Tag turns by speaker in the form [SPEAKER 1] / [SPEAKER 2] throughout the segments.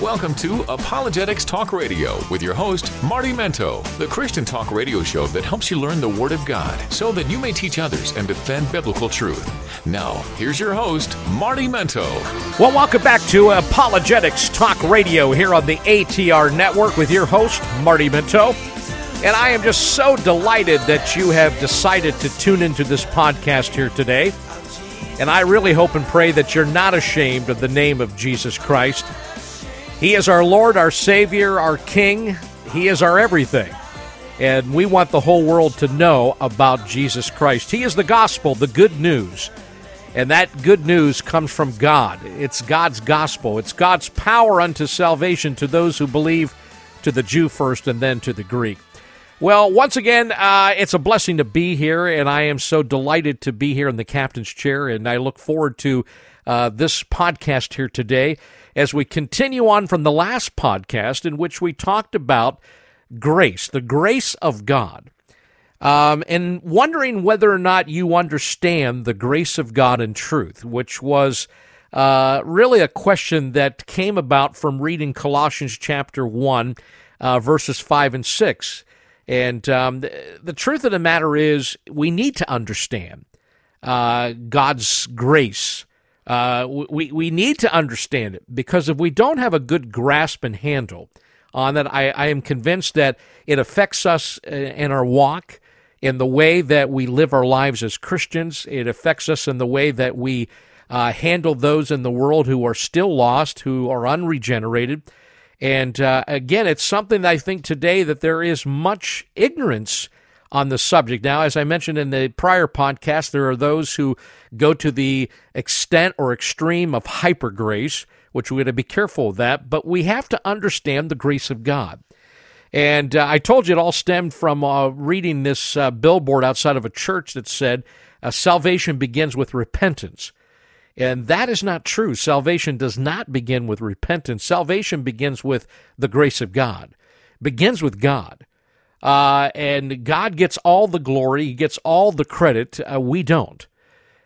[SPEAKER 1] Welcome to Apologetics Talk Radio with your host, Marty Minto, the Christian talk radio show that helps you learn the Word of God so that you may teach others and defend biblical truth. Now, here's your host, Marty Minto.
[SPEAKER 2] Well, welcome back to Apologetics Talk Radio here on the ATR Network with your host, Marty Minto. And I am just so delighted that you have decided to tune into this podcast here today. And I really hope and pray that you're not ashamed of the name of Jesus Christ. He is our Lord, our Savior, our King. He is our everything. And we want the whole world to know about Jesus Christ. He is the gospel, the good news. And that good news comes from God. It's God's gospel. It's God's power unto salvation to those who believe, to the Jew first and then to the Greek. Well, once again, uh, it's a blessing to be here, and I am so delighted to be here in the captain's chair, and I look forward to uh, this podcast here today as we continue on from the last podcast in which we talked about grace, the grace of God, um, and wondering whether or not you understand the grace of God in truth, which was uh, really a question that came about from reading Colossians chapter 1, uh, verses 5 and 6. And um, the, truth of the matter is, we need to understand uh, God's grace. Uh, we, we need to understand it because if we don't have a good grasp and handle on that, I, I am convinced that it affects us uh, in our walk, in the way that we live our lives as Christians. It affects us in the way that we uh, handle those in the world who are still lost, who are unregenerated. And uh, again, it's something that I think today that there is much ignorance on the subject. Now, as I mentioned in the prior podcast, there are those who go to the extent or extreme of hyper grace, which we got to be careful of that, but we have to understand the grace of God. And uh, I told you it all stemmed from uh, reading this uh, billboard outside of a church that said, uh, Salvation begins with repentance. And that is not true. Salvation does not begin with repentance. Salvation begins with the grace of God, begins with God. Uh, and God gets all the glory, He gets all the credit. Uh, we don't.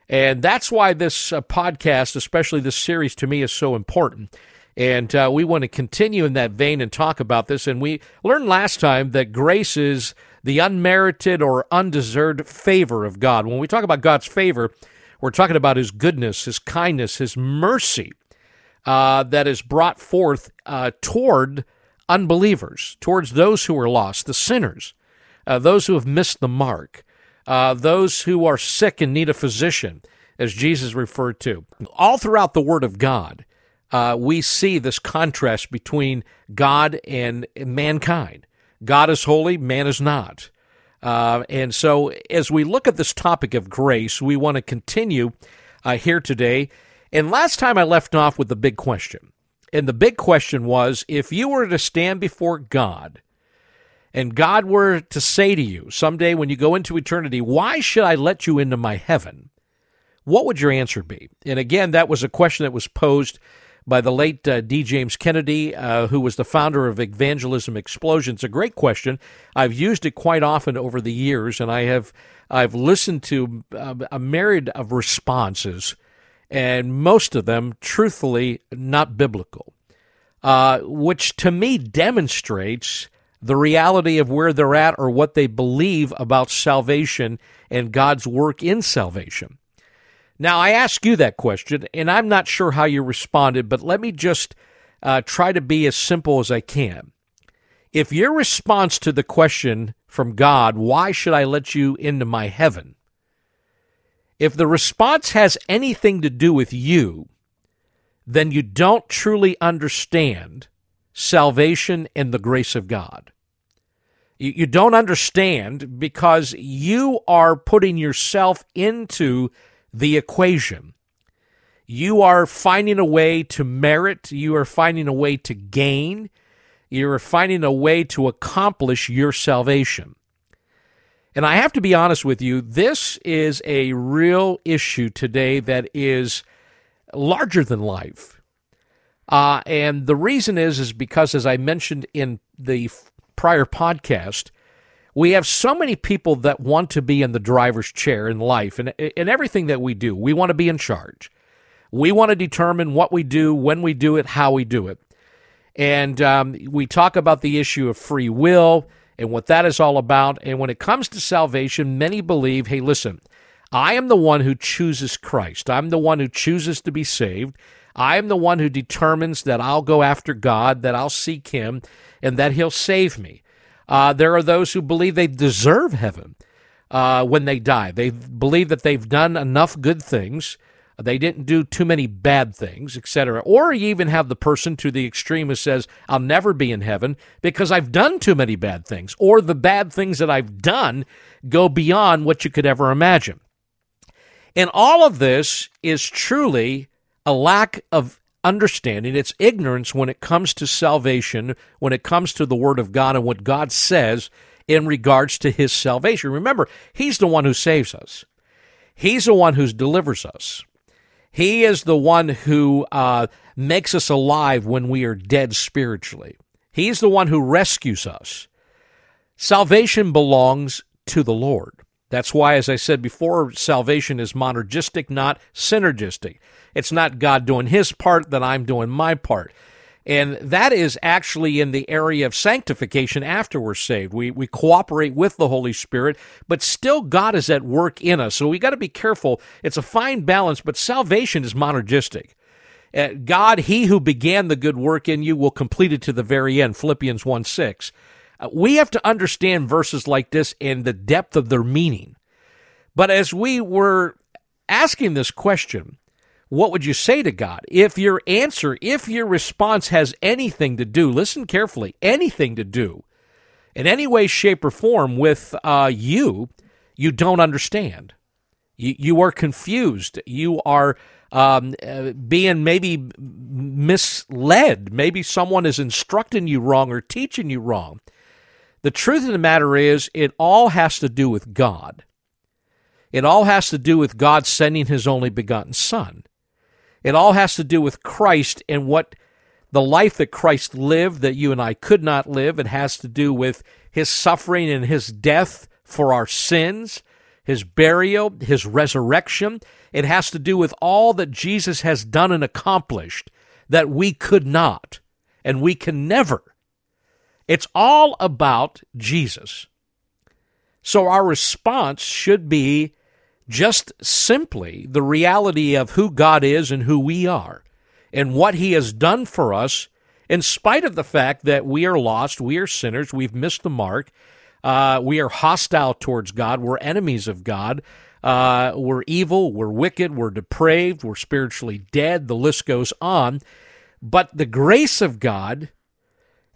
[SPEAKER 2] And that's why this uh, podcast, especially this series, to me is so important. And uh, we want to continue in that vein and talk about this. And we learned last time that grace is the unmerited or undeserved favor of God. When we talk about God's favor, we're talking about his goodness, his kindness, his mercy uh, that is brought forth uh, toward unbelievers, towards those who are lost, the sinners, uh, those who have missed the mark, uh, those who are sick and need a physician, as Jesus referred to. All throughout the Word of God, uh, we see this contrast between God and mankind. God is holy, man is not. Uh, and so, as we look at this topic of grace, we want to continue uh, here today. And last time I left off with the big question. And the big question was if you were to stand before God and God were to say to you someday when you go into eternity, Why should I let you into my heaven? What would your answer be? And again, that was a question that was posed by the late uh, D. James Kennedy, uh, who was the founder of Evangelism Explosion. It's a great question. I've used it quite often over the years, and I have I've listened to uh, a myriad of responses, and most of them, truthfully, not biblical, uh, which to me demonstrates the reality of where they're at or what they believe about salvation and God's work in salvation. Now, I ask you that question, and I'm not sure how you responded, but let me just uh, try to be as simple as I can. If your response to the question from God, why should I let you into my heaven? If the response has anything to do with you, then you don't truly understand salvation and the grace of God. You, you don't understand because you are putting yourself into the equation. You are finding a way to merit, you are finding a way to gain, you are finding a way to accomplish your salvation. And I have to be honest with you, this is a real issue today that is larger than life. Uh, and the reason is is because, as I mentioned in the prior podcast, we have so many people that want to be in the driver's chair in life and in everything that we do. We want to be in charge. We want to determine what we do, when we do it, how we do it. And um, we talk about the issue of free will and what that is all about. And when it comes to salvation, many believe hey, listen, I am the one who chooses Christ, I'm the one who chooses to be saved. I am the one who determines that I'll go after God, that I'll seek Him, and that He'll save me. Uh, there are those who believe they deserve heaven uh, when they die. They believe that they've done enough good things. They didn't do too many bad things, etc. Or you even have the person to the extreme who says, I'll never be in heaven because I've done too many bad things, or the bad things that I've done go beyond what you could ever imagine. And all of this is truly a lack of understanding. It's ignorance when it comes to salvation, when it comes to the Word of God and what God says in regards to His salvation. Remember, He's the one who saves us, He's the one who delivers us. He is the one who uh, makes us alive when we are dead spiritually. He's the one who rescues us. Salvation belongs to the Lord. That's why, as I said before, salvation is monergistic, not synergistic. It's not God doing his part, that I'm doing my part. And that is actually in the area of sanctification after we're saved. We, we cooperate with the Holy Spirit, but still God is at work in us. So we got to be careful. It's a fine balance, but salvation is monergistic. Uh, God, he who began the good work in you will complete it to the very end. Philippians 1 6. Uh, we have to understand verses like this and the depth of their meaning. But as we were asking this question, what would you say to God? If your answer, if your response has anything to do, listen carefully, anything to do in any way, shape, or form with uh, you, you don't understand. You, you are confused. You are um, uh, being maybe misled. Maybe someone is instructing you wrong or teaching you wrong. The truth of the matter is, it all has to do with God. It all has to do with God sending his only begotten Son. It all has to do with Christ and what the life that Christ lived that you and I could not live. It has to do with his suffering and his death for our sins, his burial, his resurrection. It has to do with all that Jesus has done and accomplished that we could not and we can never. It's all about Jesus. So our response should be just simply the reality of who God is and who we are and what He has done for us, in spite of the fact that we are lost, we are sinners, we've missed the mark, uh, we are hostile towards God, we're enemies of God. Uh, we're evil, we're wicked, we're depraved, we're spiritually dead. The list goes on. But the grace of God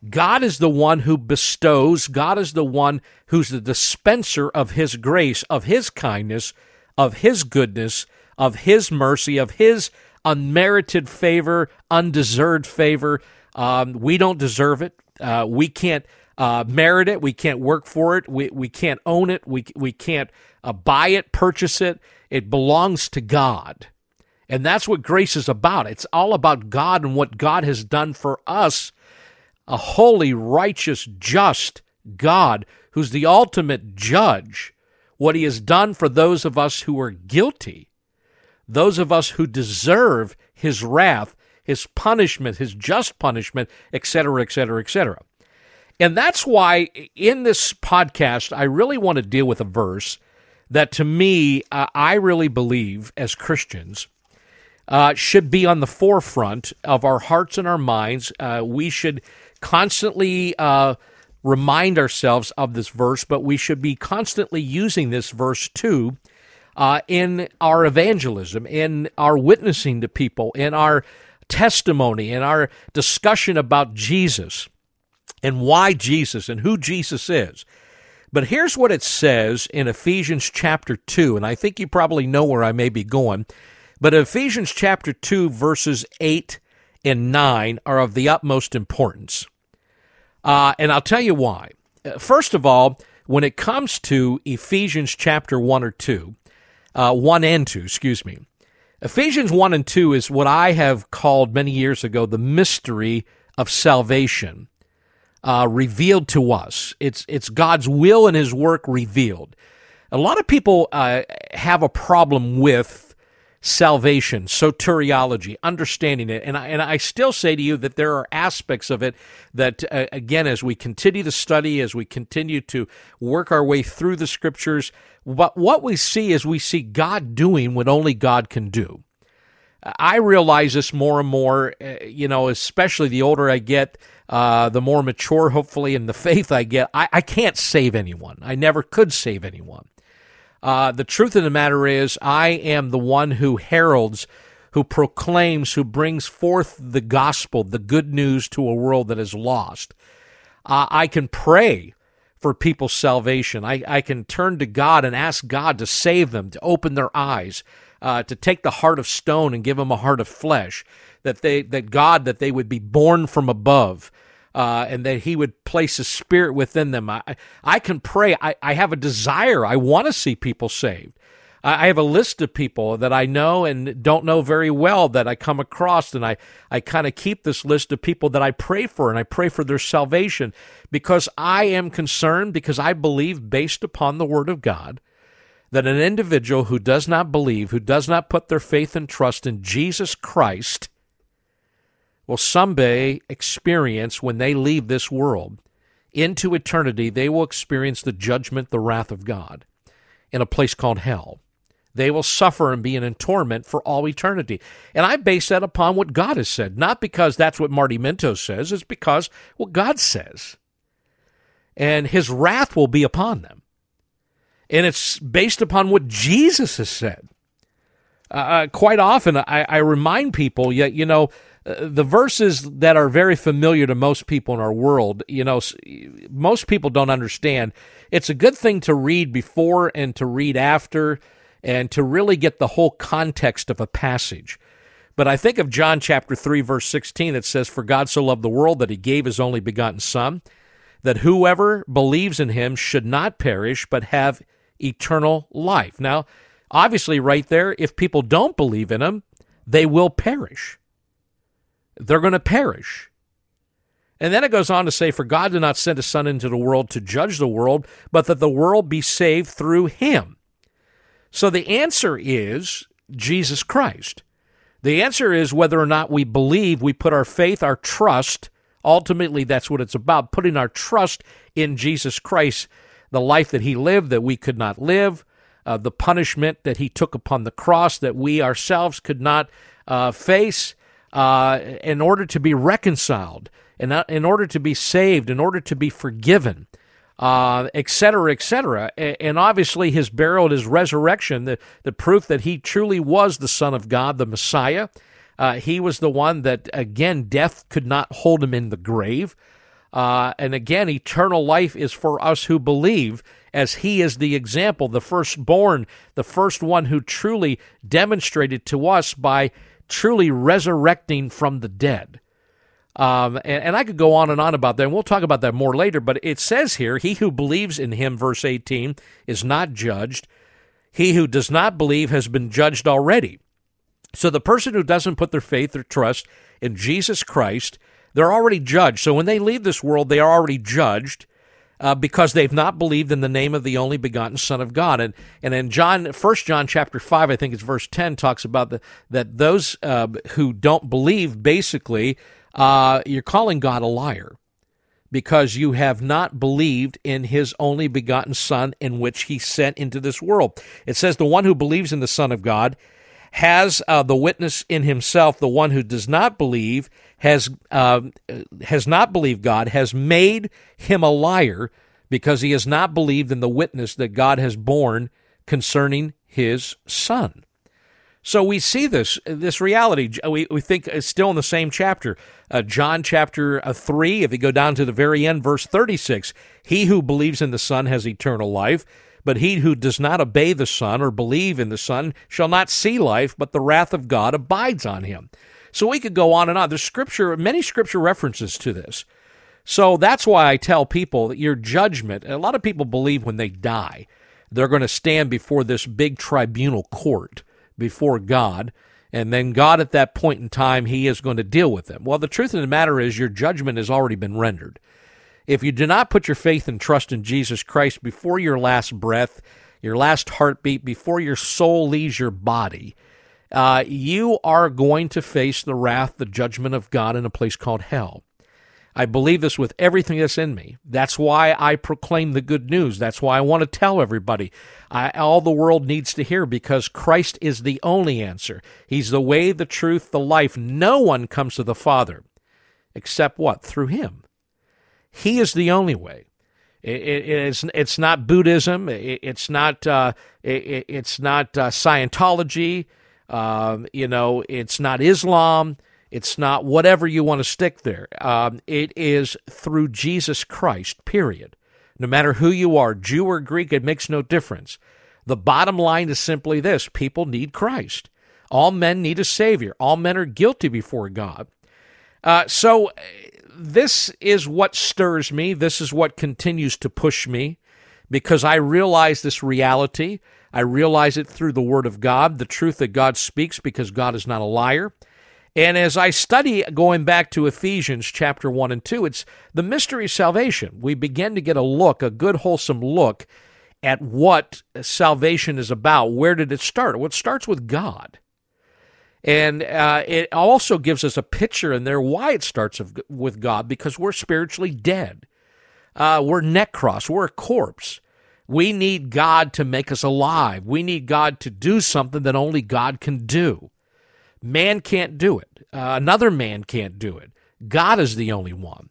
[SPEAKER 2] God is the one who bestows, God is the one who's the dispenser of His grace, of His kindness, of His goodness, of His mercy, of His unmerited favor, undeserved favor. Um, we don't deserve it. Uh, we can't uh, merit it. We can't work for it. We, we can't own it. We, we can't uh, buy it, purchase it. It belongs to God. And that's what grace is about. It's all about God and what God has done for us. A holy, righteous, just God who's the ultimate judge what he has done for those of us who are guilty, those of us who deserve his wrath, his punishment, his just punishment, etc., etc., etc. And that's why in this podcast, I really want to deal with a verse that to me, uh, I really believe as Christians uh, should be on the forefront of our hearts and our minds. Uh, we should constantly uh, remind ourselves of this verse, but we should be constantly using this verse too uh, in our evangelism, in our witnessing to people, in our testimony, in our discussion about Jesus and why Jesus and who Jesus is. But here's what it says in Ephesians chapter 2, and I think you probably know where I may be going. But Ephesians chapter 2, verses 8 and 9 are of the utmost importance. Uh, and I'll tell you why. Uh, first of all, when it comes to Ephesians chapter 1 or 2, uh, 1 and 2, excuse me, Ephesians 1 and 2 is what I have called many years ago the mystery of salvation uh, revealed to us. It's, it's God's will and His work revealed. A lot of people uh, have a problem with salvation, soteriology, understanding it. And I, and I still say to you that there are aspects of it that, uh, again, as we continue to study, as we continue to work our way through the scriptures, but what we see is we see God doing what only God can do. I realize this more and more, uh, you know, especially the older I get, uh, the more mature, hopefully, in the faith I get. I, I can't save anyone. I never could save anyone. Uh, the truth of the matter is, I am the one who heralds, who proclaims, who brings forth the gospel, the good news to a world that is lost. Uh, I can pray for people's salvation. I, I can turn to God and ask God to save them, to open their eyes, uh, to take the heart of stone and give them a heart of flesh. That they, that God, that they would be born from above, uh, and that He would place a spirit within them. I, I can pray. I, I have a desire. I want to see people saved. I have a list of people that I know and don't know very well that I come across, and I, I kind of keep this list of people that I pray for, and I pray for their salvation because I am concerned, because I believe, based upon the Word of God, that an individual who does not believe, who does not put their faith and trust in Jesus Christ, will someday experience when they leave this world into eternity, they will experience the judgment, the wrath of God in a place called hell. They will suffer and be in torment for all eternity. And I base that upon what God has said, not because that's what Marty Minto says, it's because what God says. And his wrath will be upon them. And it's based upon what Jesus has said. Uh, uh quite often, I, I remind people, yet, you know, Uh, the verses that are very familiar to most people in our world, you know, most people don't understand. It's a good thing to read before and to read after and to really get the whole context of a passage. But I think of John chapter 3 verse 16 that says for God so loved the world that he gave his only begotten son that whoever believes in him should not perish but have eternal life. Now, obviously right there if people don't believe in him, they will perish they're going to perish. And then it goes on to say, For God did not send his Son into the world to judge the world, but that the world be saved through him. So the answer is Jesus Christ. The answer is whether or not we believe, we put our faith, our trust. Ultimately, that's what it's about putting our trust in Jesus Christ, the life that he lived that we could not live, uh, the punishment that he took upon the cross that we ourselves could not uh, face uh, in order to be reconciled, in, in order to be saved, in order to be forgiven, uh, et cetera, et cetera. And obviously, his burial and his resurrection, the, the proof that he truly was the Son of God, the Messiah. Uh, he was the one that, again, death could not hold him in the grave. Uh, and again, eternal life is for us who believe, as he is the example, the firstborn, the first one who truly demonstrated to us by truly resurrecting from the dead. Um, and, and, I could go on and on about that, and we'll talk about that more later. But it says here, He who believes in him, verse 18, is not judged. He who does not believe has been judged already. So the person who doesn't put their faith or trust in Jesus Christ, they're already judged. So when they leave this world, they are already judged uh, because they've not believed in the name of the only begotten Son of God. And and in John, First John chapter five, I think it's verse ten, talks about the, that those uh, who don't believe, basically, uh, you're calling God a liar because you have not believed in his only begotten Son, in which he sent into this world. It says, The one who believes in the Son of God has uh, the witness in himself. The one who does not believe has uh, has not believed God has made him a liar because he has not believed in the witness that God has borne concerning his son. So we see this this reality. We, we think it's still in the same chapter, uh, John chapter uh, three. If you go down to the very end, verse thirty six, he who believes in the Son has eternal life. But he who does not obey the Son or believe in the Son shall not see life, but the wrath of God abides on him. So we could go on and on. There's scripture, many scripture references to this. So that's why I tell people that your judgment, a lot of people believe when they die, they're going to stand before this big tribunal court before God. And then God, at that point in time, He is going to deal with them. Well, the truth of the matter is, your judgment has already been rendered. If you do not put your faith and trust in Jesus Christ before your last breath, your last heartbeat, before your soul leaves your body, uh, you are going to face the wrath, the judgment of God in a place called hell. I believe this with everything that's in me. That's why I proclaim the good news. That's why I want to tell everybody. I, all the world needs to hear because Christ is the only answer. He's the way, the truth, the life. No one comes to the Father except what? Through Him. He is the only way. It, it, it's it's not Buddhism. It, it's not uh, it's not uh, Scientology. Um, you know, it's not Islam. It's not whatever you want to stick there. Um, it is through Jesus Christ, period. No matter who you are, Jew or Greek, it makes no difference. The bottom line is simply this people need Christ. All men need a Savior. All men are guilty before God. Uh, so, this is what stirs me. This is what continues to push me because I realize this reality. I realize it through the Word of God, the truth that God speaks because God is not a liar. And as I study going back to Ephesians chapter 1 and 2, it's the mystery of salvation. We begin to get a look, a good, wholesome look at what salvation is about. Where did it start? Well, it starts with God. And uh, it also gives us a picture in there why it starts with God, because we're spiritually dead. Uh, we're neck necros, we're a corpse. We need God to make us alive. We need God to do something that only God can do. Man can't do it. Uh, another man can't do it. God is the only one.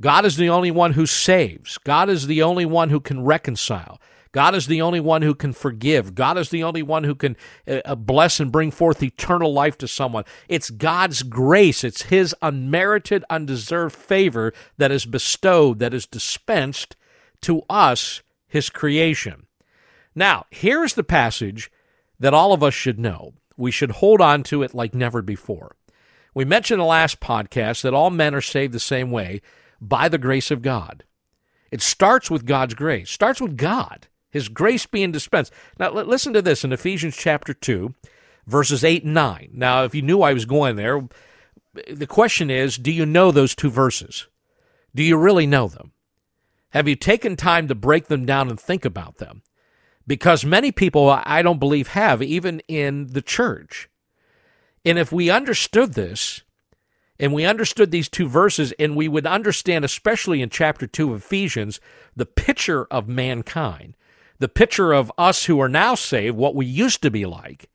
[SPEAKER 2] God is the only one who saves. God is the only one who can reconcile. God is the only one who can forgive. God is the only one who can uh, uh bless and bring forth eternal life to someone. It's God's grace. It's His unmerited, undeserved favor that is bestowed, that is dispensed to us, His creation. Now, here's the passage that all of us should know we should hold on to it like never before. We mentioned in the last podcast that all men are saved the same way by the grace of God. It starts with God's grace, starts with God, His grace being dispensed. Now, listen to this in Ephesians chapter 2, verses 8 and 9. Now, if you knew I was going there, the question is do you know those two verses? Do you really know them? Have you taken time to break them down and think about them? because many people I don't believe have, even in the church. And if we understood this, and we understood these two verses, and we would understand, especially in chapter 2 of Ephesians, the picture of mankind, the picture of us who are now saved, what we used to be like,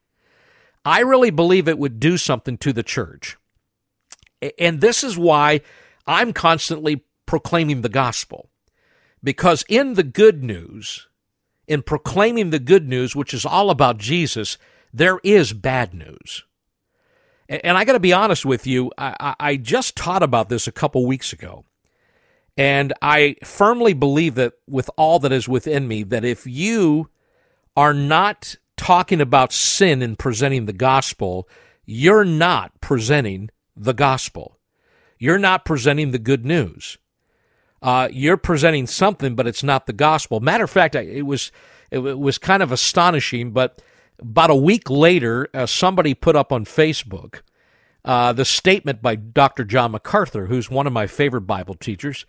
[SPEAKER 2] I really believe it would do something to the church. And this is why I'm constantly proclaiming the gospel. Because in the good news, in proclaiming the good news, which is all about Jesus, there is bad news. And I got to be honest with you, I, just taught about this a couple weeks ago. And I firmly believe that with all that is within me, that if you are not talking about sin and presenting the gospel, you're not presenting the gospel. You're not presenting the good news uh, you're presenting something, but it's not the gospel. Matter of fact, it was it was kind of astonishing. But about a week later, uh, somebody put up on Facebook uh, the statement by Dr. John MacArthur, who's one of my favorite Bible teachers.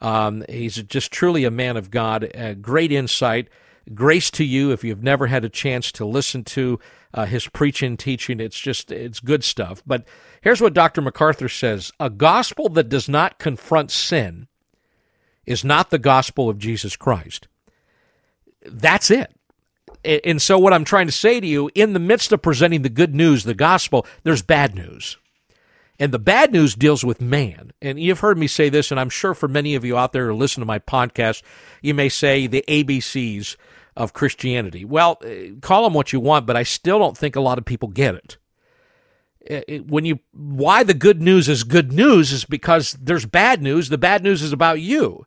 [SPEAKER 2] Um, he's just truly a man of God, great insight. Grace to you if you've never had a chance to listen to uh, his preaching, teaching. It's just, it's good stuff. But here's what Dr. MacArthur says A gospel that does not confront sin is not the gospel of Jesus Christ. That's it. And so, what I'm trying to say to you, in the midst of presenting the good news, the gospel, there's bad news. And the bad news deals with man. And you've heard me say this, and I'm sure for many of you out there who listen to my podcast, you may say the ABCs of Christianity. Well, uh, call them what you want, but I still don't think a lot of people get it. Uh, when you why the good news is good news is because there's bad news. The bad news is about you.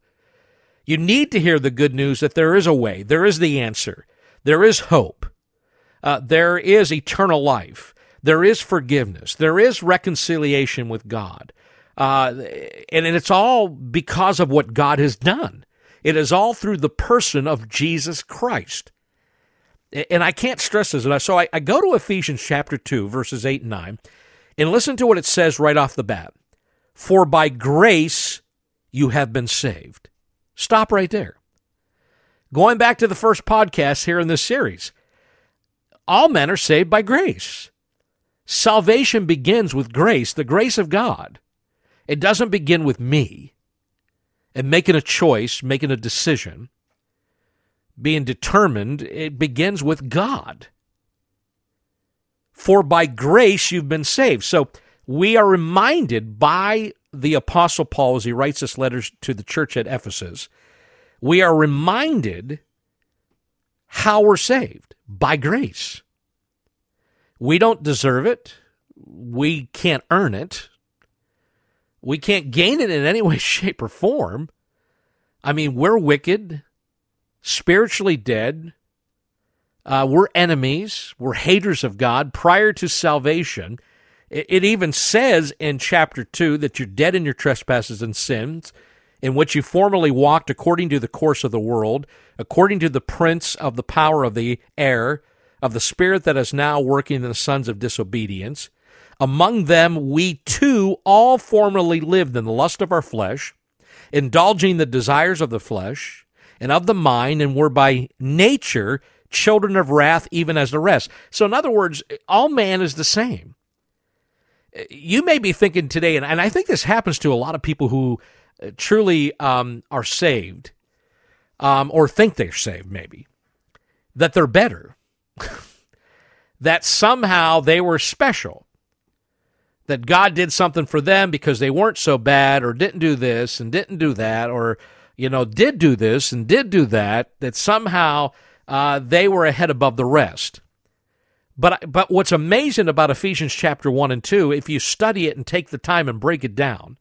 [SPEAKER 2] You need to hear the good news that there is a way, there is the answer, there is hope, uh, there is eternal life, there is forgiveness, there is reconciliation with God. Uh, and, and it's all because of what God has done. It is all through the person of Jesus Christ. And I can't stress this. enough. so I, I go to Ephesians chapter 2, verses 8 and 9, and listen to what it says right off the bat. For by grace you have been saved. Stop right there. Going back to the first podcast here in this series, all men are saved by grace. Salvation begins with grace, the grace of God. It doesn't begin with me and making a choice, making a decision, being determined. It begins with God. For by grace you've been saved. So we are reminded by the Apostle Paul as he writes this letter to the church at Ephesus, we are reminded how we're saved by grace. We don't deserve it. We can't earn it. We can't gain it in any way, shape, or form. I mean, we're wicked, spiritually dead. Uh, we're enemies. We're haters of God prior to salvation. It, even says in chapter 2 that you're dead in your trespasses and sins, in which you formerly walked according to the course of the world, according to the prince of the power of the air, of the spirit that is now working in the sons of disobedience. Among them we too all formerly lived in the lust of our flesh, indulging the desires of the flesh and of the mind, and were by nature children of wrath, even as the rest. So, in other words, all man is the same. You may be thinking today, and, I think this happens to a lot of people who uh, truly um, are saved, um, or think they're saved, maybe, that they're better, that somehow they were special that God did something for them because they weren't so bad or didn't do this and didn't do that or, you know, did do this and did do that, that somehow uh, they were ahead above the rest. But, but what's amazing about Ephesians chapter 1 and 2, if you study it and take the time and break it down,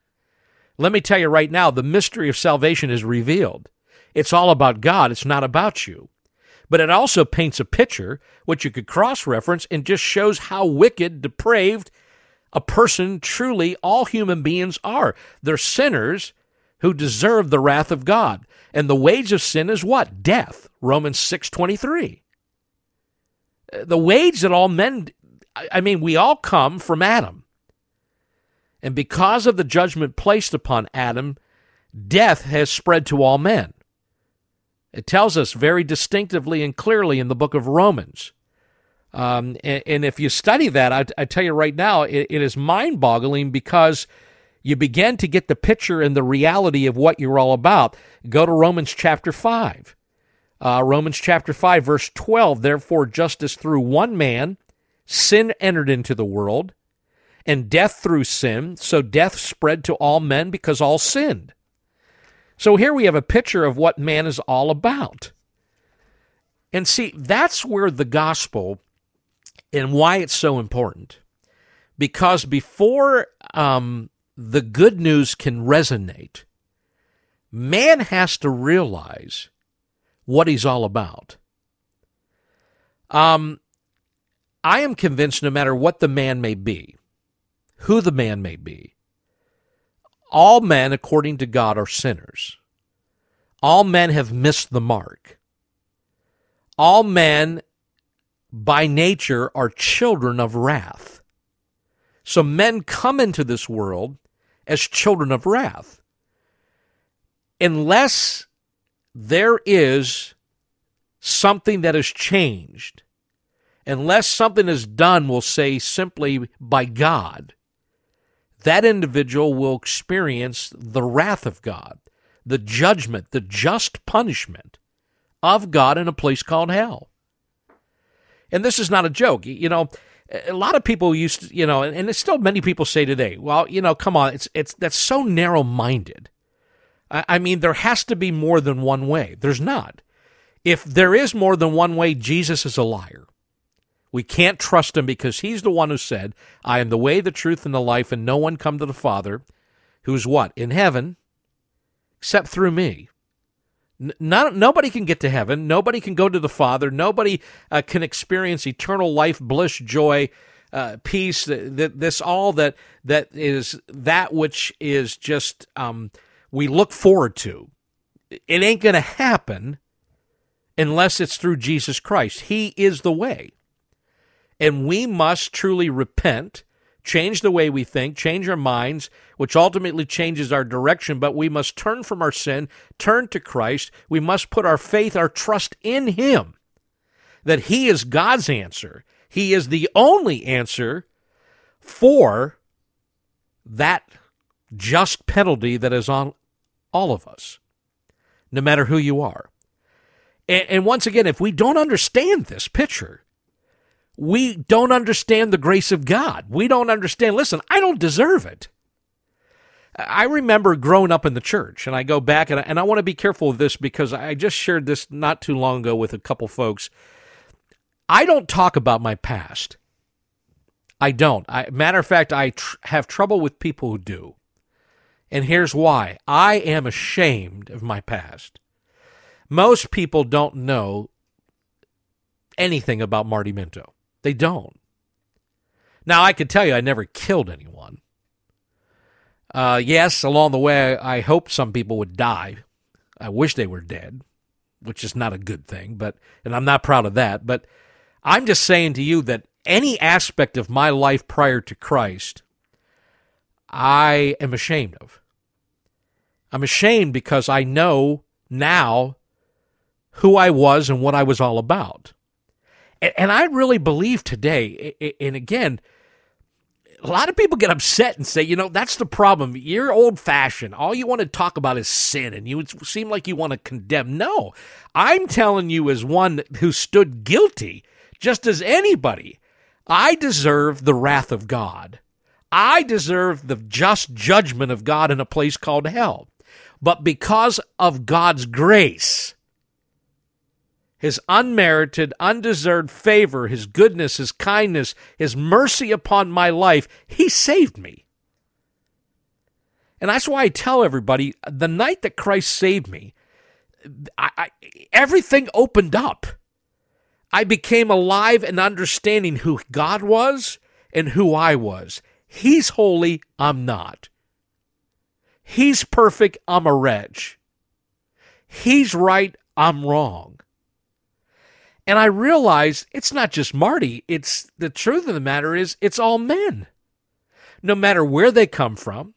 [SPEAKER 2] let me tell you right now, the mystery of salvation is revealed. It's all about God, it's not about you. But it also paints a picture, which you could cross reference, and just shows how wicked, depraved, a person truly all human beings are. They're sinners who deserve the wrath of God. And the wage of sin is what? Death. Romans 6:23. The wage that all men I mean, we all come from Adam. And because of the judgment placed upon Adam, death has spread to all men. It tells us very distinctively and clearly in the book of Romans. Um, and, and, if you study that, I, I tell you right now, it, it is mind boggling because you begin to get the picture and the reality of what you're all about. Go to Romans chapter 5. Uh, Romans chapter 5, verse 12. Therefore, just as through one man sin entered into the world, and death through sin, so death spread to all men because all sinned. So here we have a picture of what man is all about. And see, that's where the gospel and why it's so important. Because before um, the good news can resonate, man has to realize what he's all about. Um, I am convinced no matter what the man may be, who the man may be, all men, according to God, are sinners. All men have missed the mark. All men by nature are children of wrath. So men come into this world as children of wrath. Unless there is something that has changed, unless something is done, we'll say simply by God, that individual will experience the wrath of God, the judgment, the just punishment of God in a place called hell. And this is not a joke. You know, a lot of people used to, you know, and it's still many people say today, well, you know, come on, it's it's that's so narrow minded. I mean, there has to be more than one way. There's not. If there is more than one way, Jesus is a liar. We can't trust him because he's the one who said, I am the way, the truth, and the life, and no one come to the Father, who's what? In heaven, except through me. Not, nobody can get to heaven. Nobody can go to the Father. Nobody uh, can experience eternal life, bliss, joy, uh, peace. That this all that that is that which is just um, we look forward to. It ain't going to happen unless it's through Jesus Christ. He is the way, and we must truly repent change the way we think, change our minds, which ultimately changes our direction. But we must turn from our sin, turn to Christ. We must put our faith, our trust in Him, that He is God's answer. He is the only answer for that just penalty that is on all of us, no matter who you are. And, and once again, if we don't understand this picture, we don't understand the grace of God. We don't understand. Listen, I don't deserve it. I remember growing up in the church, and I go back, and I, and I want to be careful of this because I just shared this not too long ago with a couple folks. I don't talk about my past. I don't. I, matter of fact, I tr- have trouble with people who do. And here's why I am ashamed of my past. Most people don't know anything about Marty Minto. They don't. Now, I could tell you I never killed anyone. Uh, yes, along the way, I hoped some people would die. I wish they were dead, which is not a good thing, but, and I'm not proud of that. But I'm just saying to you that any aspect of my life prior to Christ, I am ashamed of. I'm ashamed because I know now who I was and what I was all about. And, and I really believe today, and again, a lot of people get upset and say, you know, that's the problem. You're old fashioned. All you want to talk about is sin, and you seem like you want to condemn. No, I'm telling you, as one who stood guilty, just as anybody, I deserve the wrath of God. I deserve the just judgment of God in a place called hell. But because of God's grace, his unmerited, undeserved favor, his goodness, his kindness, his mercy upon my life, he saved me. And that's why I tell everybody the night that Christ saved me, I, I, everything opened up. I became alive and understanding who God was and who I was. He's holy, I'm not. He's perfect, I'm a wretch. He's right, I'm wrong. And I realize it's not just Marty, it's the truth of the matter is it's all men. No matter where they come from,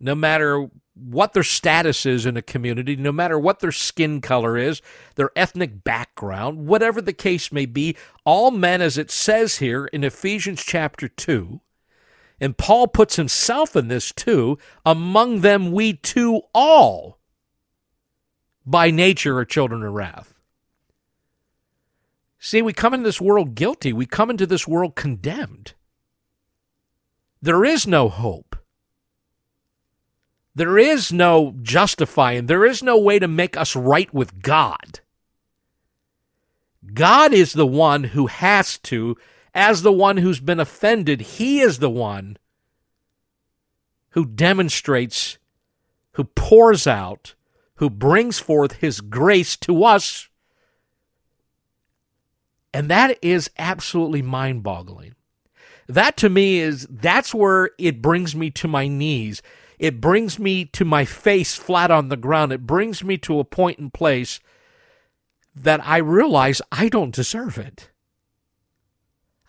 [SPEAKER 2] no matter what their status is in a community, no matter what their skin color is, their ethnic background, whatever the case may be, all men, as it says here in Ephesians chapter 2, and Paul puts himself in this too. Among them, we too all by nature are children of wrath. See, we come into this world guilty. We come into this world condemned. There is no hope. There is no justifying. There is no way to make us right with God. God is the one who has to as the one who's been offended, he is the one who demonstrates, who pours out, who brings forth his grace to us. And that is absolutely mind boggling. That to me is, that's where it brings me to my knees. It brings me to my face flat on the ground. It brings me to a point and place that I realize I don't deserve it.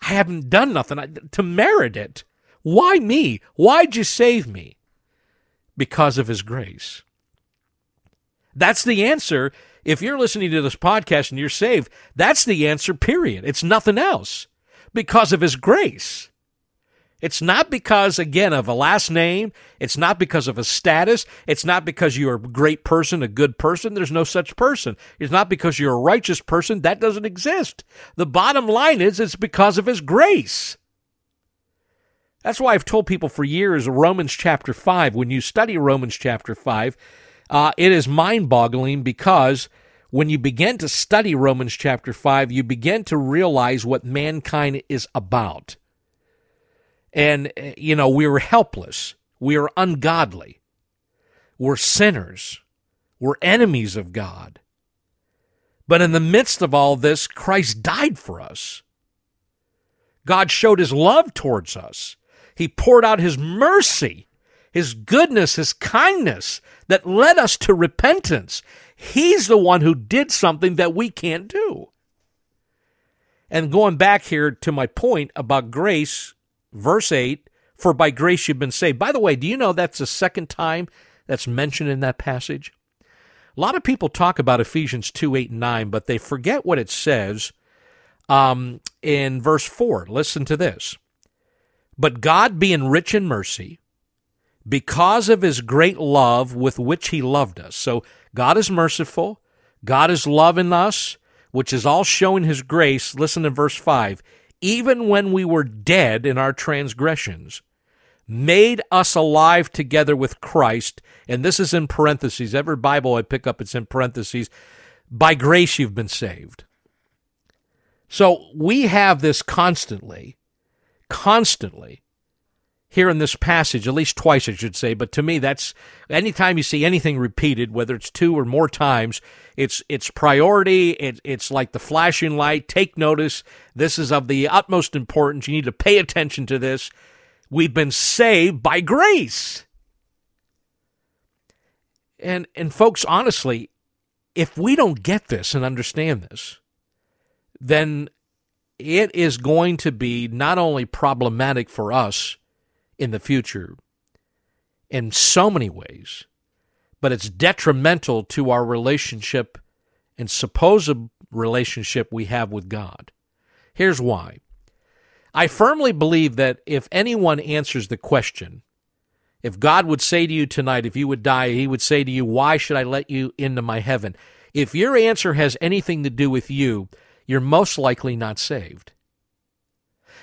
[SPEAKER 2] I haven't done nothing to merit it. Why me? Why'd you save me? Because of His grace. That's the answer. If you're listening to this podcast and you're saved, that's the answer, period. It's nothing else. Because of His grace. It's not because, again, of a last name. It's not because of a status. It's not because you're a great person, a good person. There's no such person. It's not because you're a righteous person. That doesn't exist. The bottom line is it's because of His grace. That's why I've told people for years Romans chapter 5, when you study Romans chapter 5, uh, it is mind boggling because when you begin to study Romans chapter 5, you begin to realize what mankind is about. And, eh, you know, we were helpless. We are ungodly. We're sinners. We're enemies of God. But in the midst of all this, Christ died for us. God showed his love towards us. He poured out his mercy, his goodness, his kindness that led us to repentance. He's the one who did something that we can't do. And going back here to my point about grace, verse 8 For by grace you've been saved. By the way, do you know that's the second time that's mentioned in that passage? A lot of people talk about Ephesians 2 8 and 9, but they forget what it says um, in verse 4. Listen to this. But God, being rich in mercy, because of his great love with which he loved us. So God is merciful. God is loving us, which is all showing his grace. Listen to verse 5. Even when we were dead in our transgressions, made us alive together with Christ. And this is in parentheses. Every Bible I pick up, it's in parentheses. By grace you've been saved. So we have this constantly, constantly here in this passage, at least twice, I should say. But to me, that's anytime you see anything repeated, whether it's two or more times, it's it's priority. It, it's like the flashing light. Take notice. This is of the utmost importance. You need to pay attention to this. We've been saved by grace. And and folks, honestly, if we don't get this and understand this, then it is going to be not only problematic for us in the future in so many ways, but it's detrimental to our relationship and supposed relationship we have with God. Here's why. I firmly believe that if anyone answers the question, if God would say to you tonight, if you would die, he would say to you, Why should I let you into my heaven? If your answer has anything to do with you, you're most likely not saved.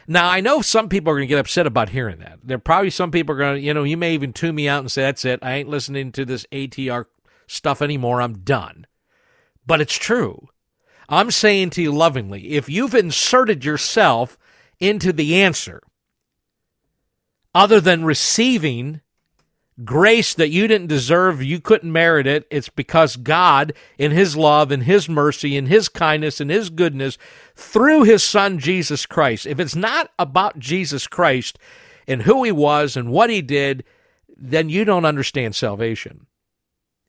[SPEAKER 2] Now, I know some people are going to get upset about hearing that. There probably some people are going to, you know, you may even tune me out and say, that's it. I ain't listening to this ATR stuff anymore. I'm done. But it's true. I'm saying to you lovingly, if you've inserted yourself into the answer, other than receiving grace that you didn't deserve, you couldn't merit it. It's because God, in His love and His mercy and His kindness and His goodness, through His Son Jesus Christ. If it's not about Jesus Christ and who He was and what He did, then you don't understand salvation.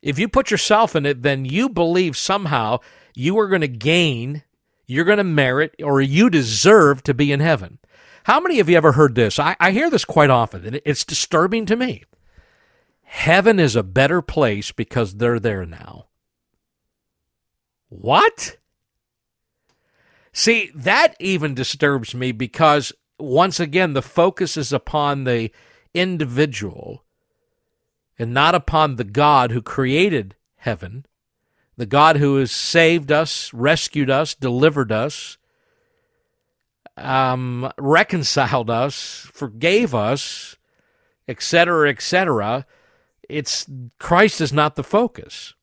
[SPEAKER 2] If you put yourself in it, then you believe somehow you are going to gain, you're going to merit, or you deserve to be in heaven. How many of you ever heard this? I, I hear this quite often, and it's disturbing to me. Heaven is a better place because they're there now. What? See, that even disturbs me because, once again, the focus is upon the individual and not upon the God who created heaven, the God who has saved us, rescued us, delivered us, um, reconciled us, forgave us, etc., etc it's Christ is not the focus.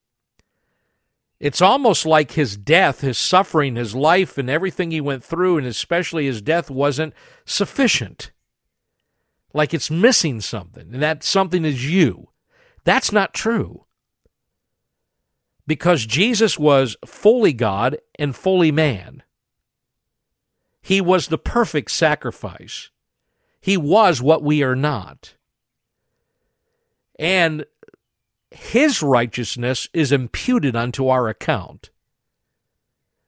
[SPEAKER 2] It's almost like his death, his suffering, his life, and everything he went through, and especially his death, wasn't sufficient. Like it's missing something, and that something is you. That's not true. Because Jesus was fully God and fully man. He was the perfect sacrifice. He was what we are not and his righteousness is imputed unto our account.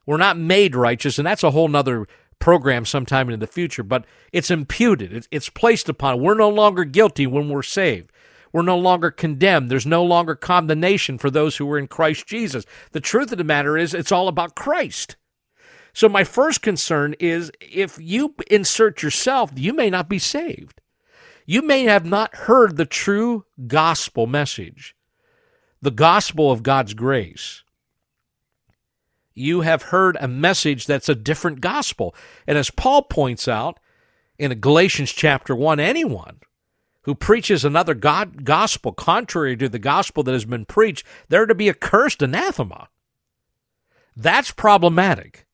[SPEAKER 2] We're not made righteous, and that's a whole nother program sometime in the future, but it's imputed. It's, placed upon. We're no longer guilty when we're saved. We're no longer condemned. There's no longer condemnation for those who are in Christ Jesus. The truth of the matter is, it's all about Christ. So, my first concern is if you insert yourself, you may not be saved. You may have not heard the true gospel message, the gospel of God's grace. You have heard a message that's a different gospel. And as Paul points out in Galatians chapter 1, anyone who preaches another God gospel contrary to the gospel that has been preached, they're to be accursed anathema. That's problematic.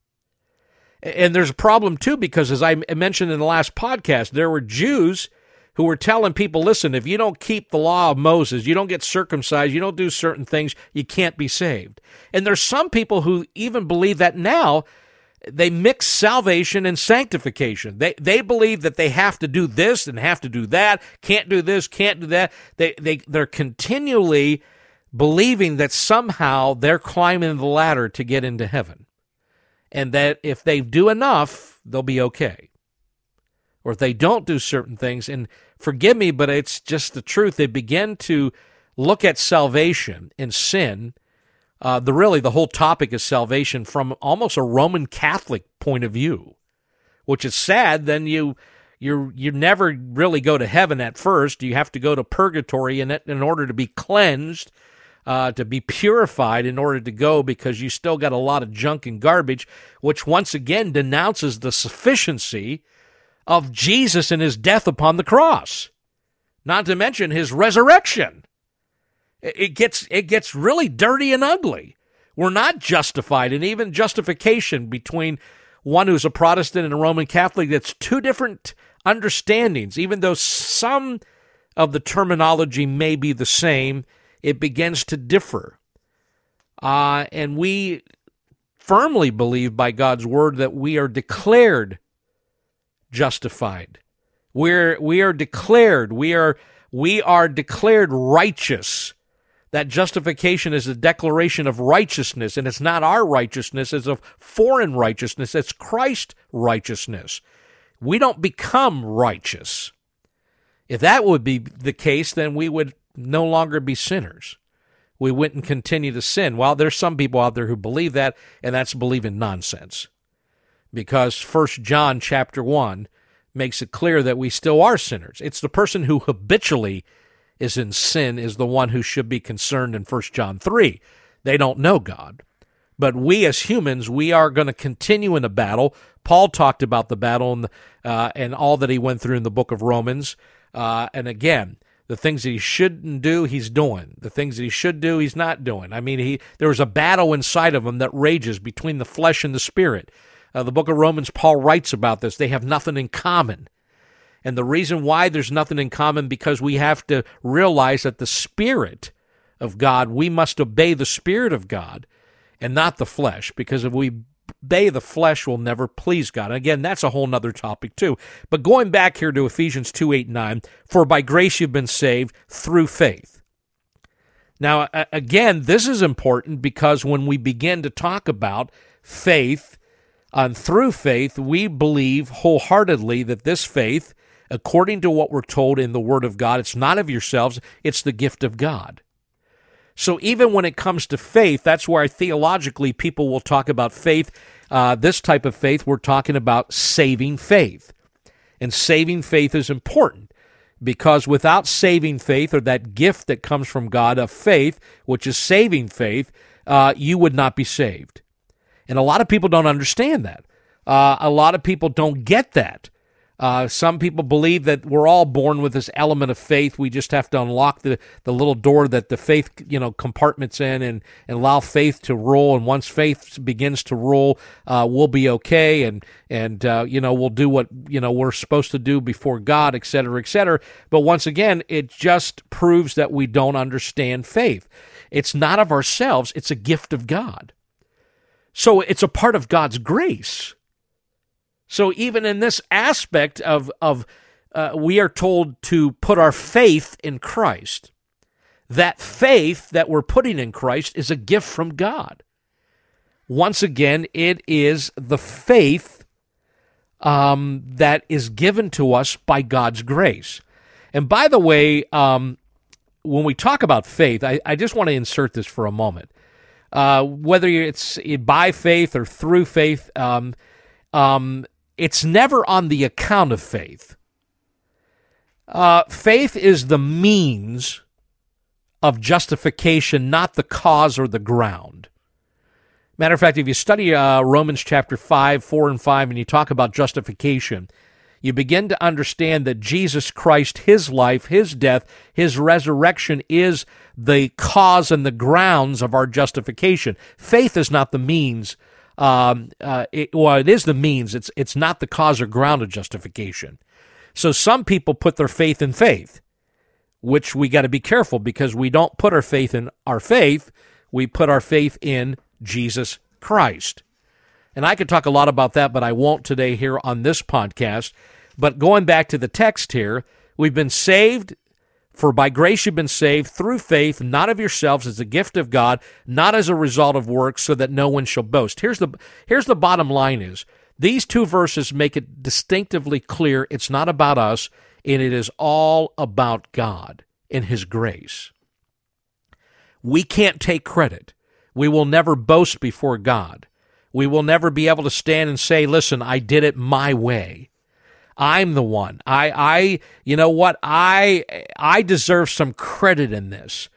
[SPEAKER 2] And there's a problem too, because as I mentioned in the last podcast, there were Jews who were telling people, listen, if you don't keep the law of Moses, you don't get circumcised, you don't do certain things, you can't be saved. And there's some people who even believe that now they mix salvation and sanctification. They they believe that they have to do this and have to do that, can't do this, can't do that. They they they're continually believing that somehow they're climbing the ladder to get into heaven. And that if they do enough, they'll be okay or if they don't do certain things, and forgive me, but it's just the truth, they begin to look at salvation and sin. Uh, the really the whole topic is salvation from almost a Roman Catholic point of view, which is sad. Then you you you never really go to heaven at first. You have to go to purgatory in, in order to be cleansed, uh, to be purified in order to go because you still got a lot of junk and garbage, which once again denounces the sufficiency of Jesus and his death upon the cross, not to mention his resurrection. It gets it gets really dirty and ugly. We're not justified, and even justification between one who's a Protestant and a Roman Catholic, that's two different understandings. Even though some of the terminology may be the same, it begins to differ. Uh, and we firmly believe by God's word that we are declared justified. We're we are declared we are we are declared righteous. That justification is a declaration of righteousness, and it's not our righteousness, it's a foreign righteousness, it's Christ righteousness. We don't become righteous. If that would be the case, then we would no longer be sinners. We wouldn't continue to sin. Well, there's some people out there who believe that, and that's believing nonsense. Because First John chapter 1 makes it clear that we still are sinners. It's the person who habitually is in sin is the one who should be concerned in First John 3. They don't know God. But we as humans, we are going to continue in a battle. Paul talked about the battle and, uh, and all that he went through in the book of Romans. Uh, and again, the things that he shouldn't do, he's doing. The things that he should do, he's not doing. I mean, he there was a battle inside of him that rages between the flesh and the spirit. Uh, the book of Romans, Paul writes about this. They have nothing in common. And the reason why there's nothing in common because we have to realize that the spirit of God, we must obey the spirit of God and not the flesh because if we obey the flesh we'll never please God. And again, that's a whole nother topic too. But going back here to Ephesians 2, 8, 9, for by grace you've been saved through faith. Now, again, this is important because when we begin to talk about faith, and through faith, we believe wholeheartedly that this faith according to what we're told in the Word of God. It's not of yourselves, it's the gift of God. So even when it comes to faith, that's where theologically people will talk about faith. Uh, this type of faith, we're talking about saving faith. And saving faith is important because without saving faith or that gift that comes from God of faith, which is saving faith, uh, you would not be saved. And a lot of people don't understand that. Uh, a lot of people don't get that. Uh, some people believe that we're all born with this element of faith. We just have to unlock the, the little door that the faith you know compartments in and, and allow faith to rule. And once faith begins to rule, uh, we'll be okay, and and uh, you know we'll do what you know we're supposed to do before God, et cetera, et cetera. But once again, it just proves that we don't understand faith. It's not of ourselves; it's a gift of God. So it's a part of God's grace. So even in this aspect of of uh, we are told to put our faith in Christ. That faith that we're putting in Christ is a gift from God. Once again, it is the faith um, that is given to us by God's grace. And by the way, um, when we talk about faith, I, I, just want to insert this for a moment. Uh, whether it's by faith or through faith, um, um it's never on the account of faith. Uh, faith is the means of justification, not the cause or the ground. Matter of fact, if you study uh, Romans chapter 5, 4, and 5, and you talk about justification, you begin to understand that Jesus Christ, his life, his death, his resurrection is the cause and the grounds of our justification. Faith is not the means um, uh, it, well, it is the means. It's it's not the cause or ground of justification. So some people put their faith in faith, which we got to be careful because we don't put our faith in our faith. We put our faith in Jesus Christ. And I could talk a lot about that, but I won't today here on this podcast. But going back to the text here, we've been saved for by grace you've been saved through faith, not of yourselves, as a gift of God, not as a result of works, so that no one shall boast. Here's the here's the bottom line is these two verses make it distinctively clear it's not about us, and it is all about God and His grace. We can't take credit. We will never boast before God. We will never be able to stand and say, listen, I did it my way. I'm the one. I, I, you know what? I, I deserve some credit in this.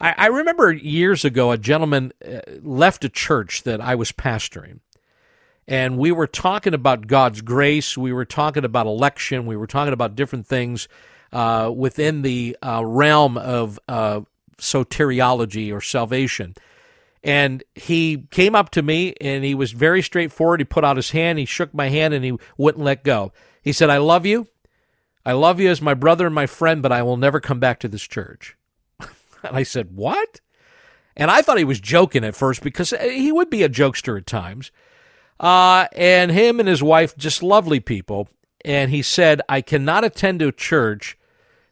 [SPEAKER 2] I, I remember years ago, a gentleman uh, left a church that I was pastoring, and we were talking about God's grace. We were talking about election. We were talking about different things uh, within the uh, realm of uh, soteriology or salvation. And he came up to me and he was very straightforward. He put out his hand, he shook my hand, and he wouldn't let go. He said, I love you. I love you as my brother and my friend, but I will never come back to this church. and I said, What? And I thought he was joking at first because he would be a jokester at times. Uh, and him and his wife, just lovely people. And he said, I cannot attend a church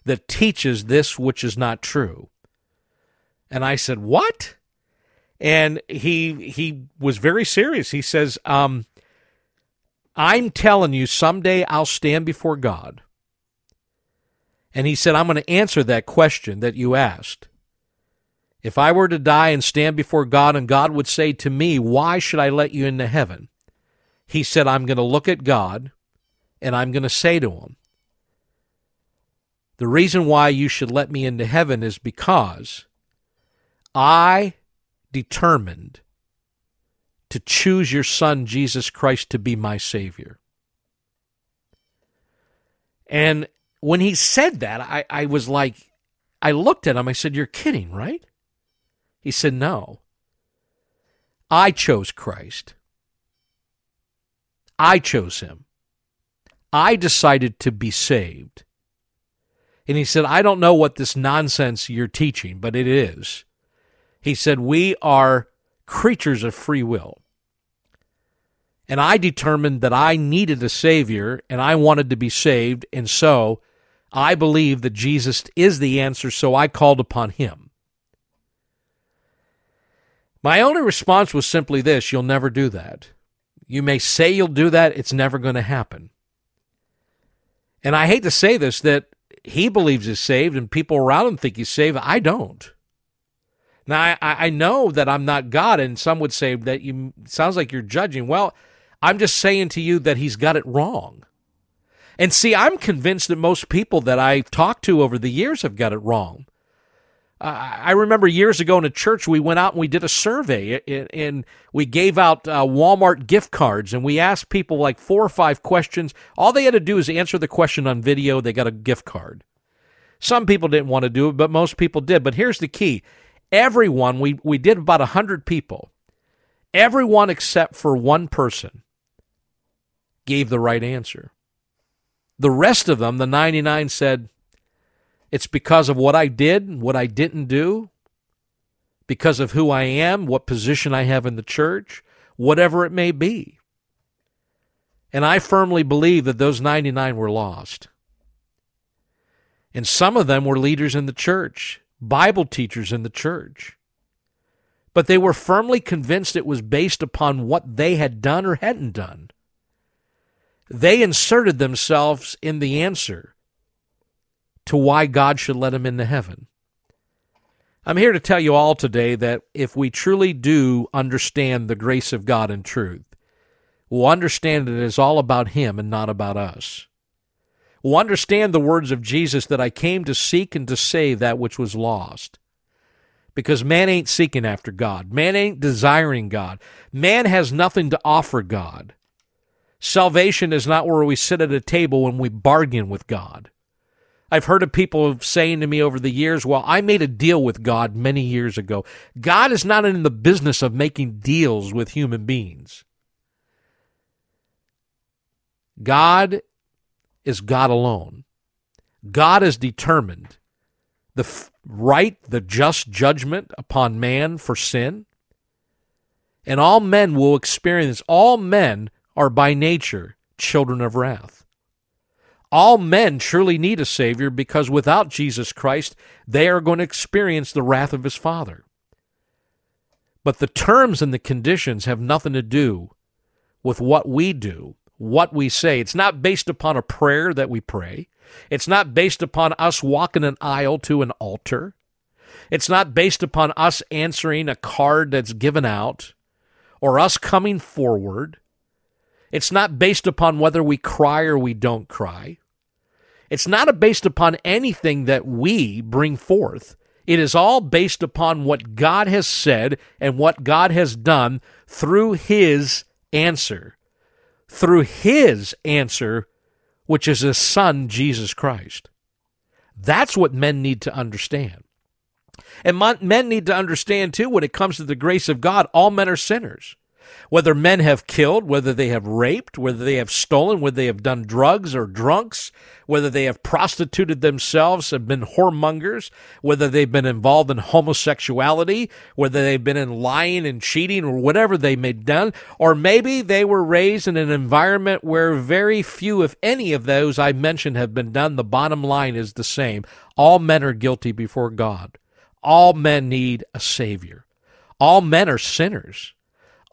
[SPEAKER 2] that teaches this which is not true. And I said, What? And he he was very serious. He says, um, I'm telling you, someday I'll stand before God. And he said, I'm going to answer that question that you asked. If I were to die and stand before God, and God would say to me, Why should I let you into heaven? He said, I'm going to look at God and I'm going to say to him, The reason why you should let me into heaven is because I determined to choose your son, Jesus Christ, to be my Savior. And when he said that, I, I was like, I looked at him. I said, You're kidding, right? He said, No. I chose Christ. I chose him. I decided to be saved. And he said, I don't know what this nonsense you're teaching, but it is. He said, We are creatures of free will. And I determined that I needed a Savior and I wanted to be saved. And so I believe that Jesus is the answer, so I called upon Him. My only response was simply this you'll never do that. You may say you'll do that, it's never going to happen. And I hate to say this that he believes he's saved and people around him think he's saved. I don't. Now, I, I know that I'm not God, and some would say that you sounds like you're judging. Well, I'm just saying to you that he's got it wrong. And see, I'm convinced that most people that I've talked to over the years have got it wrong. I remember years ago in a church, we went out and we did a survey and we gave out uh, Walmart gift cards and we asked people like four or five questions. All they had to do is answer the question on video. They got a gift card. Some people didn't want to do it, but most people did. But here's the key everyone, we, we did about 100 people, everyone except for one person gave the right answer. The rest of them, the 99, said, It's because of what I did, what I didn't do, because of who I am, what position I have in the church, whatever it may be. And I firmly believe that those 99 were lost. And some of them were leaders in the church. Bible teachers in the church. But they were firmly convinced it was based upon what they had done or hadn't done. They inserted themselves in the answer to why God should let them into heaven. I'm here to tell you all today that if we truly do understand the grace of God in truth, we'll understand that it is all about Him and not about us We'll understand the words of Jesus that I came to seek and to save that which was lost. Because man ain't seeking after God. Man ain't desiring God. Man has nothing to offer God. Salvation is not where we sit at a table when we bargain with God. I've heard of people saying to me over the years, well, I made a deal with God many years ago. God is not in the business of making deals with human beings. God is God alone. God has determined the f- right, the just judgment upon man for sin. And all men will experience, all men are by nature children of wrath. All men truly need a Savior because without Jesus Christ, they are going to experience the wrath of His Father. But the terms and the conditions have nothing to do with what we do what we say. It's not based upon a prayer that we pray. It's not based upon us walking an aisle to an altar. It's not based upon us answering a card that's given out or us coming forward. It's not based upon whether we cry or we don't cry. It's not based upon anything that we bring forth. It is all based upon what God has said and what God has done through His answer. Through His answer, which is His Son, Jesus Christ. That's what men need to understand. And men need to understand, too, when it comes to the grace of God, all men are sinners whether men have killed, whether they have raped, whether they have stolen, whether they have done drugs or drunks, whether they have prostituted themselves, have been whoremongers, whether they've been involved in homosexuality, whether they've been in lying and cheating or whatever they may have done, or maybe they were raised in an environment where very few, if any of those I mentioned have been done. The bottom line is the same. All men are guilty before God. All men need a Savior. All men are sinners.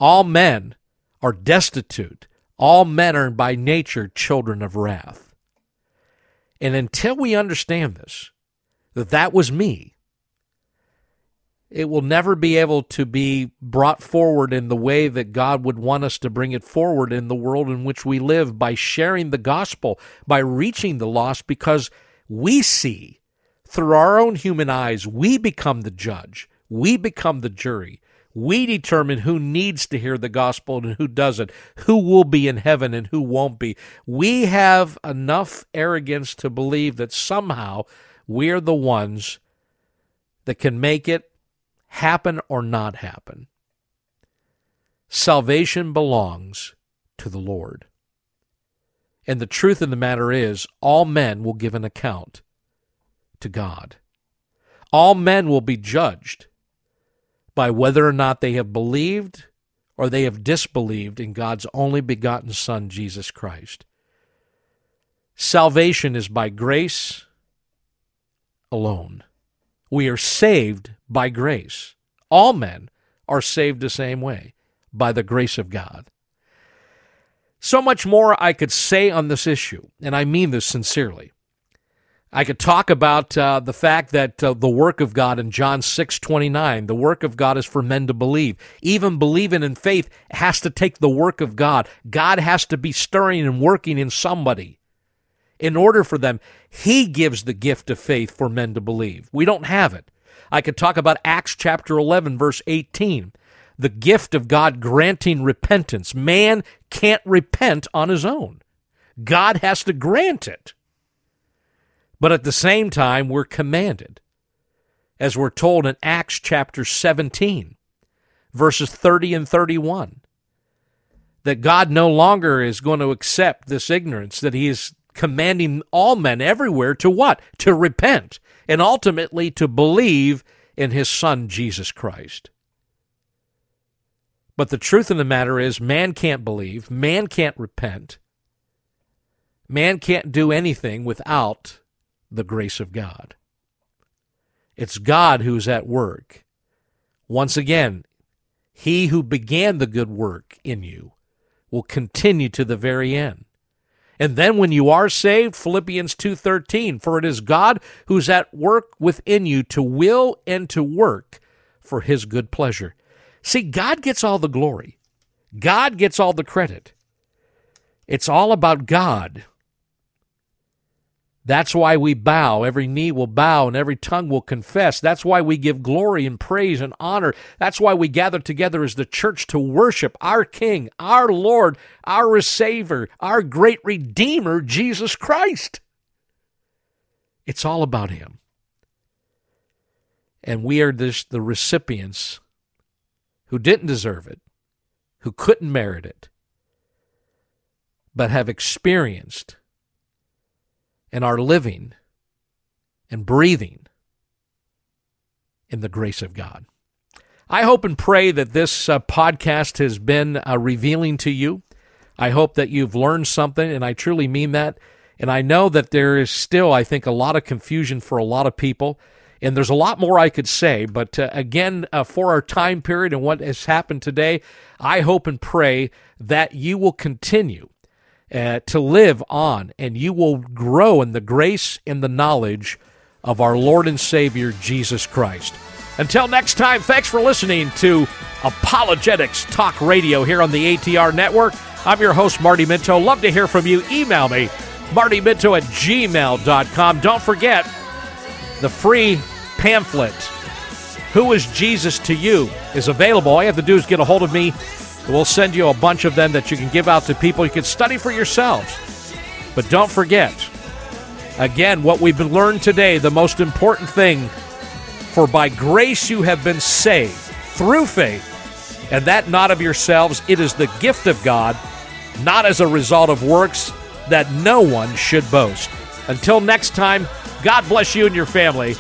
[SPEAKER 2] All men are destitute. All men are by nature children of wrath. And until we understand this, that that was me, it will never be able to be brought forward in the way that God would want us to bring it forward in the world in which we live by sharing the gospel, by reaching the lost, because we see through our own human eyes, we become the judge, we become the jury, we determine who needs to hear the gospel and who doesn't, who will be in heaven and who won't be. We have enough arrogance to believe that somehow we're the ones that can make it happen or not happen. Salvation belongs to the Lord. And the truth of the matter is, all men will give an account to God. All men will be judged by whether or not they have believed or they have disbelieved in God's only begotten Son, Jesus Christ. Salvation is by grace alone. We are saved by grace. All men are saved the same way, by the grace of God. So much more I could say on this issue, and I mean this sincerely. I could talk about uh, the fact that uh, the work of God in John 6 29, the work of God is for men to believe. Even believing in faith has to take the work of God. God has to be stirring and working in somebody in order for them. He gives the gift of faith for men to believe. We don't have it. I could talk about Acts chapter 11, verse 18, the gift of God granting repentance. Man can't repent on his own, God has to grant it. But at the same time, we're commanded, as we're told in Acts chapter 17, verses 30 and 31, that God no longer is going to accept this ignorance, that He is commanding all men everywhere to what? To repent and ultimately to believe in His Son, Jesus Christ. But the truth of the matter is, man can't believe, man can't repent, man can't do anything without the grace of God. It's God who's at work. Once again, he who began the good work in you will continue to the very end. And then when you are saved, Philippians 2:13, for it is God who's at work within you to will and to work for his good pleasure. See, God gets all the glory. God gets all the credit. It's all about God that's why we bow. Every knee will bow and every tongue will confess. That's why we give glory and praise and honor. That's why we gather together as the church to worship our King, our Lord, our Savior, our great Redeemer, Jesus Christ. It's all about Him. And we are this, the recipients who didn't deserve it, who couldn't merit it, but have experienced and are living and breathing in the grace of God. I hope and pray that this uh, podcast has been uh, revealing to you. I hope that you've learned something, and I truly mean that. And I know that there is still, I think, a lot of confusion for a lot of people. And there's a lot more I could say, but uh, again, uh, for our time period and what has happened today, I hope and pray that you will continue uh, to live on, and you will grow in the grace and the knowledge of our Lord and Savior Jesus Christ. Until next time, thanks for listening to Apologetics Talk Radio here on the ATR Network. I'm your host, Marty Minto. Love to hear from you. Email me, martyminto at gmail.com. Don't forget the free pamphlet, Who is Jesus to You, is available. All you have to do is get a hold of me. We'll send you a bunch of them that you can give out to people. You can study for yourselves. But don't forget, again, what we've learned today, the most important thing for by grace you have been saved through faith, and that not of yourselves, it is the gift of God, not as a result of works, that no one should boast. Until next time, God bless you and your family.